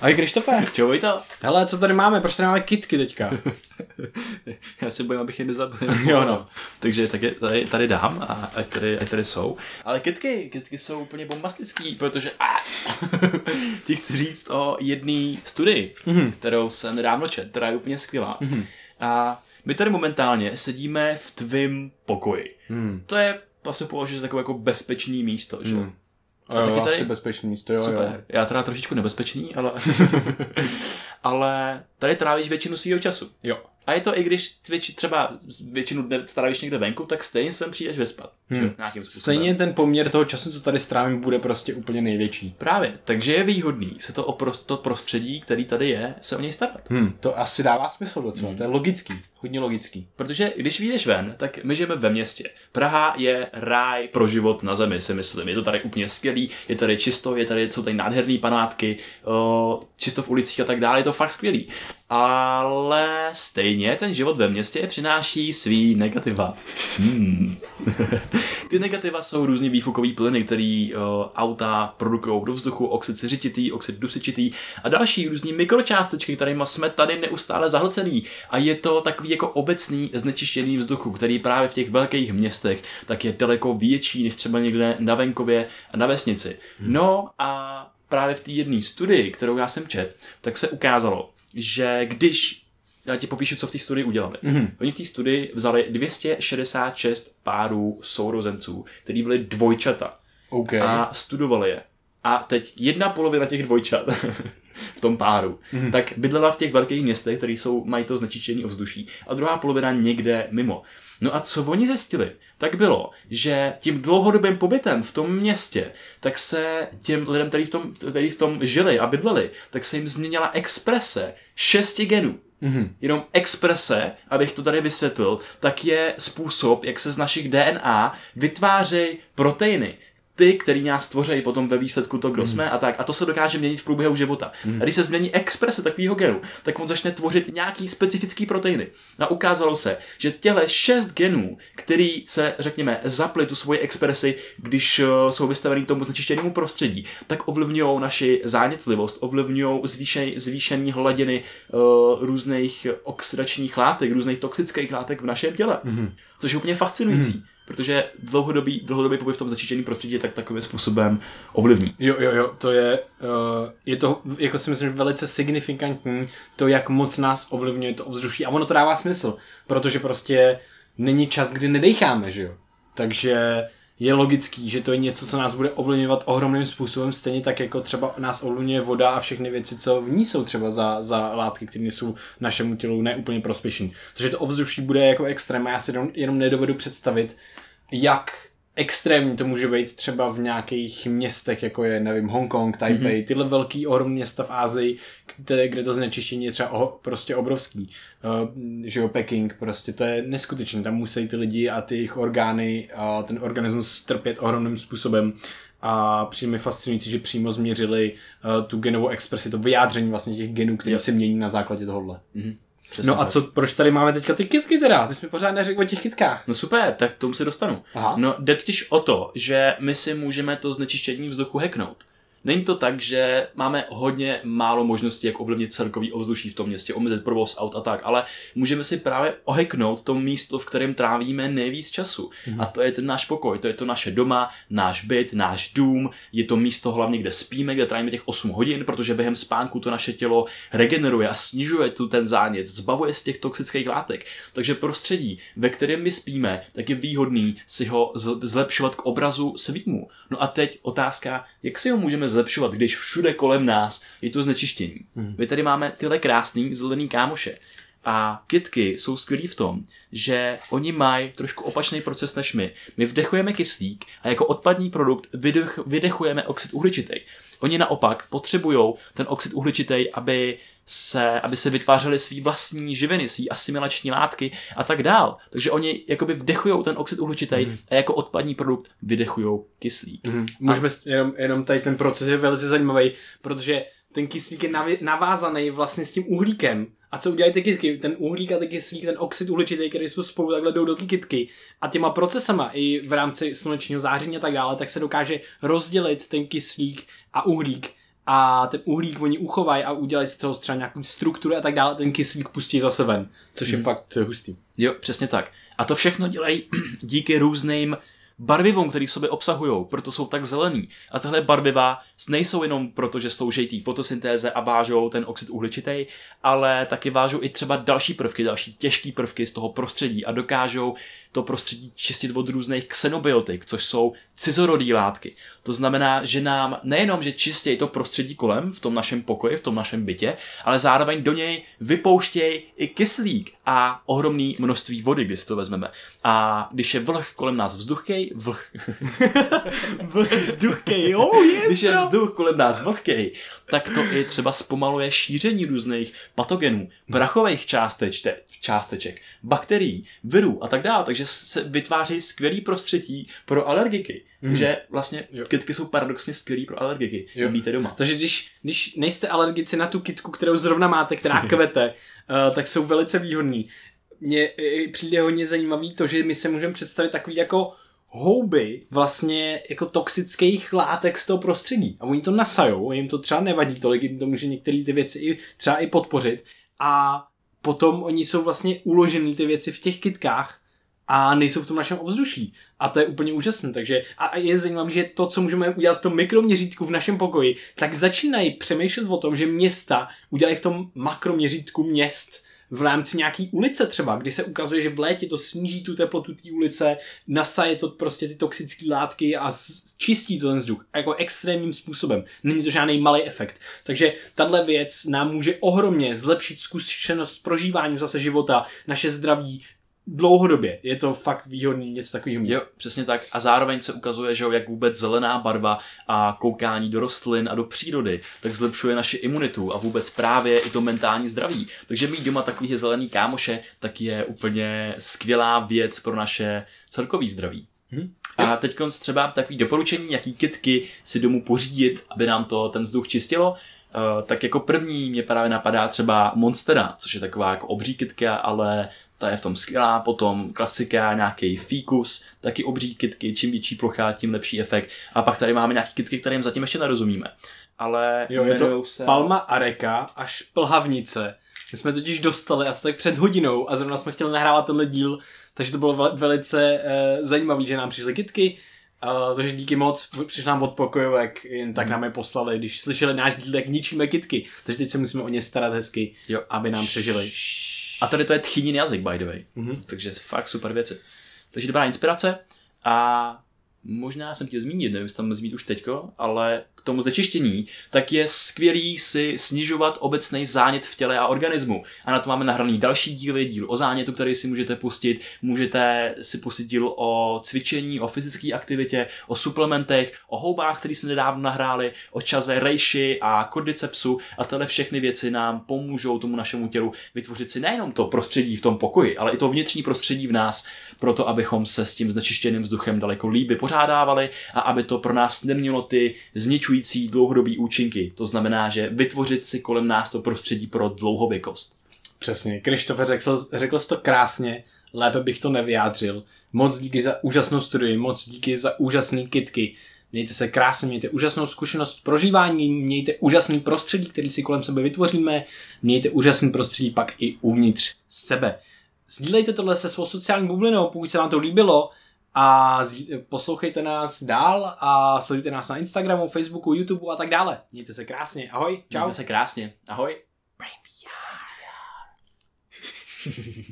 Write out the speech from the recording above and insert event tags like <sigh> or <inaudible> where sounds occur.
Ahoj Krištofe. Čau Vojta. Hele, co tady máme? Proč tady máme kitky teďka? <laughs> Já se bojím, abych je nezabil. <laughs> Jo, no. Takže tak je, tady, tady dám a ať tady, ať tady jsou. Ale kitky, kitky jsou úplně bombastický, protože a, <laughs> ti chci říct o jedné studii, mm-hmm. kterou jsem nedávno čet, která je úplně skvělá. Mm-hmm. A my tady momentálně sedíme v tvým pokoji. Mm. To je asi považuji za takové jako bezpečné místo, že? Mm. A jo, taky tady... asi bezpečný místo, jo, Super. jo. Já teda trošičku nebezpečný, ale... <laughs> ale tady trávíš většinu svého času. Jo. A je to i když větši, třeba většinu dne strávíš někde venku, tak stejně sem přijdeš vyspat. Hmm. Stejně ten poměr toho času, co tady strávím, bude prostě úplně největší. Právě. Takže je výhodný se to, o to prostředí, který tady je, se o něj starat. Hmm. To asi dává smysl docela. Hmm. To je logický. Hodně logický. Protože když vyjdeš ven, tak my žijeme ve městě. Praha je ráj pro život na zemi, si myslím. Je to tady úplně skvělý, je tady čisto, je tady, jsou tady nádherné panátky, čisto v ulicích a tak dále, je to fakt skvělý. Ale stejně ten život ve městě přináší svý negativa. Hmm. <laughs> Ty negativa jsou různý výfukový plyny, který uh, auta produkují do vzduchu, oxid siřičitý, oxid dusičitý a další různý mikročástečky, kterými jsme tady neustále zahlcený. A je to takový jako obecný znečištěný vzduchu, který právě v těch velkých městech tak je daleko větší než třeba někde na venkově a na vesnici. Hmm. No a právě v té jedné studii, kterou já jsem čet, tak se ukázalo, že když já ti popíšu, co v té studii udělali. Mm-hmm. Oni v té studii vzali 266 párů sourozenců, který byli dvojčata. Okay. A studovali je. A teď jedna polovina těch dvojčat <laughs> v tom páru, mm-hmm. tak bydlela v těch velkých městech, které jsou, mají to znečištění ovzduší, a druhá polovina někde mimo. No a co oni zjistili, tak bylo, že tím dlouhodobým pobytem v tom městě, tak se těm lidem, kteří v tom, který v tom žili a bydleli, tak se jim změnila exprese šesti genů. Mm-hmm. Jenom exprese, abych to tady vysvětlil, tak je způsob, jak se z našich DNA vytvářejí proteiny ty, který nás tvoří potom ve výsledku to, kdo mm. jsme a tak. A to se dokáže měnit v průběhu života. Mm. A když se změní exprese takového genu, tak on začne tvořit nějaký specifický proteiny. A ukázalo se, že těle šest genů, který se, řekněme, zaply tu svoji expresi, když uh, jsou vystavený tomu znečištěnému prostředí, tak ovlivňují naši zánětlivost, ovlivňují zvýšený, zvýšený hladiny uh, různých oxidačních látek, různých toxických látek v našem těle. Mm. Což je úplně fascinující. Mm protože dlouhodobý, dlouhodobý pobyt v tom začištěném prostředí tak takovým způsobem ovlivní. Jo, jo, jo, to je, uh, je to, jako si myslím, velice signifikantní, to, jak moc nás ovlivňuje to ovzduší. A ono to dává smysl, protože prostě není čas, kdy nedecháme, že jo. Takže je logický, že to je něco, co nás bude ovlivňovat ohromným způsobem, stejně tak jako třeba nás ovlivňuje voda a všechny věci, co v ní jsou třeba za, za látky, které jsou našemu tělu neúplně prospěšné. Takže to ovzduší bude jako extrém a já si jenom, jenom nedovedu představit, jak extrémní to může být třeba v nějakých městech, jako je, nevím, Hongkong, Taipei, mm-hmm. tyhle velký ohromné města v Ázii, kde, kde to znečištění je třeba o, prostě obrovský. Uh, že jo, Peking, prostě to je neskutečné. Tam musí ty lidi a ty jejich orgány a ten organismus trpět ohromným způsobem a přijde mi fascinující, že přímo změřili uh, tu genovou expresi, to vyjádření vlastně těch genů, které se mění na základě tohohle. Mm-hmm. Přesně no a tak. co, proč tady máme teďka ty kitky teda? Ty jsi mi pořád neřekl o těch kitkách. No super, tak tomu se dostanu. Aha. No jde totiž o to, že my si můžeme to znečištění vzduchu hacknout. Není to tak, že máme hodně málo možností, jak ovlivnit celkový ovzduší v tom městě, omezit provoz aut a tak, ale můžeme si právě oheknout to místo, v kterém trávíme nejvíc času. Mm-hmm. A to je ten náš pokoj, to je to naše doma, náš byt, náš dům, je to místo hlavně, kde spíme, kde trávíme těch 8 hodin, protože během spánku to naše tělo regeneruje a snižuje tu ten zánět, zbavuje z těch toxických látek. Takže prostředí, ve kterém my spíme, tak je výhodný si ho zlepšovat k obrazu svýmu. No a teď otázka, jak si ho můžeme zlepšovat, když všude kolem nás je to znečištění. Hmm. My tady máme tyhle krásný zelený kámoše. A kitky jsou skvělí v tom, že oni mají trošku opačný proces než my. My vdechujeme kyslík a jako odpadní produkt vydech, vydechujeme oxid uhličitý. Oni naopak potřebují ten oxid uhličitý, aby se, aby se vytvářely svý vlastní živiny, svý asimilační látky a tak dál. Takže oni jakoby vdechují ten oxid uhličitý mm. a jako odpadní produkt vydechují kyslík. Mm. Můžeme a... jenom, jenom tady ten proces je velice zajímavý, protože ten kyslík je navázaný vlastně s tím uhlíkem. A co udělají ty kytky? Ten uhlík a ty kyslík, ten oxid uhličitý, který jsou spolu takhle jdou do ty kytky. A těma procesama i v rámci slunečního záření a tak dále, tak se dokáže rozdělit ten kyslík a uhlík a ten uhlík oni uchovají a udělají z toho třeba nějakou strukturu a tak dále, ten kyslík pustí zase ven, což je hmm. fakt hustý. Jo, přesně tak. A to všechno dělají <clears throat> díky různým barvivům, který v sobě obsahují, proto jsou tak zelený. A tahle barviva nejsou jenom proto, že slouží té fotosyntéze a vážou ten oxid uhličitý, ale taky vážou i třeba další prvky, další těžké prvky z toho prostředí a dokážou to prostředí čistit od různých xenobiotik, což jsou cizorodý látky. To znamená, že nám nejenom, že čistějí to prostředí kolem, v tom našem pokoji, v tom našem bytě, ale zároveň do něj vypouštějí i kyslík a ohromný množství vody, když to vezmeme. A když je vlh kolem nás vzduchkej, vlh. <laughs> vlh vzduchkej, oh, yes, <laughs> Když je vzduch kolem nás vlhkej, tak to i třeba zpomaluje šíření různých patogenů, prachových částeč, částeček, bakterií, virů a tak dále. Takže se vytváří skvělý prostředí pro alergiky. Mm. Takže vlastně jo. kytky jsou paradoxně skvělý pro alergiky. Jo. Býte doma. Takže když, když nejste alergici na tu kytku, kterou zrovna máte, která <laughs> kvete, uh, tak jsou velice výhodní. Mně přijde hodně zajímavý to, že my se můžeme představit takový jako houby vlastně jako toxických látek z toho prostředí. A oni to nasajou, jim to třeba nevadí tolik, jim to může některé ty věci i, třeba i podpořit. A potom oni jsou vlastně uložený ty věci v těch kytkách a nejsou v tom našem ovzduší. A to je úplně úžasné. Takže a je zajímavé, že to, co můžeme udělat v tom mikroměřítku v našem pokoji, tak začínají přemýšlet o tom, že města udělají v tom makroměřítku měst v rámci nějaký ulice třeba, kdy se ukazuje, že v létě to sníží tu teplotu té ulice, nasaje to prostě ty toxické látky a čistí to ten vzduch jako extrémním způsobem. Není to žádný malý efekt. Takže tahle věc nám může ohromně zlepšit zkušenost prožívání zase života, naše zdraví, dlouhodobě je to fakt výhodný něco takového mít. Jo, přesně tak. A zároveň se ukazuje, že jak vůbec zelená barva a koukání do rostlin a do přírody, tak zlepšuje naši imunitu a vůbec právě i to mentální zdraví. Takže mít doma takový zelený kámoše, tak je úplně skvělá věc pro naše celkový zdraví. Hmm. A teď třeba takový doporučení, jaký kitky si domů pořídit, aby nám to ten vzduch čistilo. Uh, tak jako první mě právě napadá třeba Monstera, což je taková jako obří kytka, ale ta je v tom skvělá, potom klasika, nějaký fíkus, taky obří kitky, čím větší plocha, tím lepší efekt. A pak tady máme nějaký kitky, kterým zatím ještě nerozumíme. Ale jo, je to se... Palma Areka až Plhavnice. My jsme totiž dostali asi tak před hodinou a zrovna jsme chtěli nahrávat tenhle díl, takže to bylo velice uh, zajímavé, že nám přišly kitky. Uh, takže díky moc, přišli nám od pokojovek, jen tak hmm. nám je poslali, když slyšeli náš díl, jak ničíme kitky. Takže teď se musíme o ně starat hezky, jo. aby nám přežili. A tady to je tchýnin jazyk, by the way. Mm-hmm. Takže fakt super věci. Takže dobrá inspirace a možná jsem chtěl zmínit, nevím, jestli tam zmínit už teďko, ale k tomu znečištění, tak je skvělý si snižovat obecný zánět v těle a organismu. A na to máme nahraný další díly, díl o zánětu, který si můžete pustit, můžete si pustit díl o cvičení, o fyzické aktivitě, o suplementech, o houbách, který jsme nedávno nahráli, o čaze rejši a kordycepsu. A tyhle všechny věci nám pomůžou tomu našemu tělu vytvořit si nejenom to prostředí v tom pokoji, ale i to vnitřní prostředí v nás, proto abychom se s tím znečištěným vzduchem daleko líp vypořádávali a aby to pro nás nemělo ty zničující dlouhodobý účinky. To znamená, že vytvořit si kolem nás to prostředí pro dlouhověkost. Přesně. Krištofe, řekl, řekl jsi to krásně, lépe bych to nevyjádřil. Moc díky za úžasnou studii, moc díky za úžasné kitky. Mějte se krásně, mějte úžasnou zkušenost prožívání, mějte úžasný prostředí, který si kolem sebe vytvoříme, mějte úžasný prostředí pak i uvnitř sebe. Sdílejte tohle se svou sociální bublinou, pokud se vám to líbilo, a poslouchejte nás dál a sledujte nás na Instagramu, Facebooku, YouTube a tak dále. Mějte se krásně. Ahoj. Čau. Mějte se krásně. Ahoj. <laughs>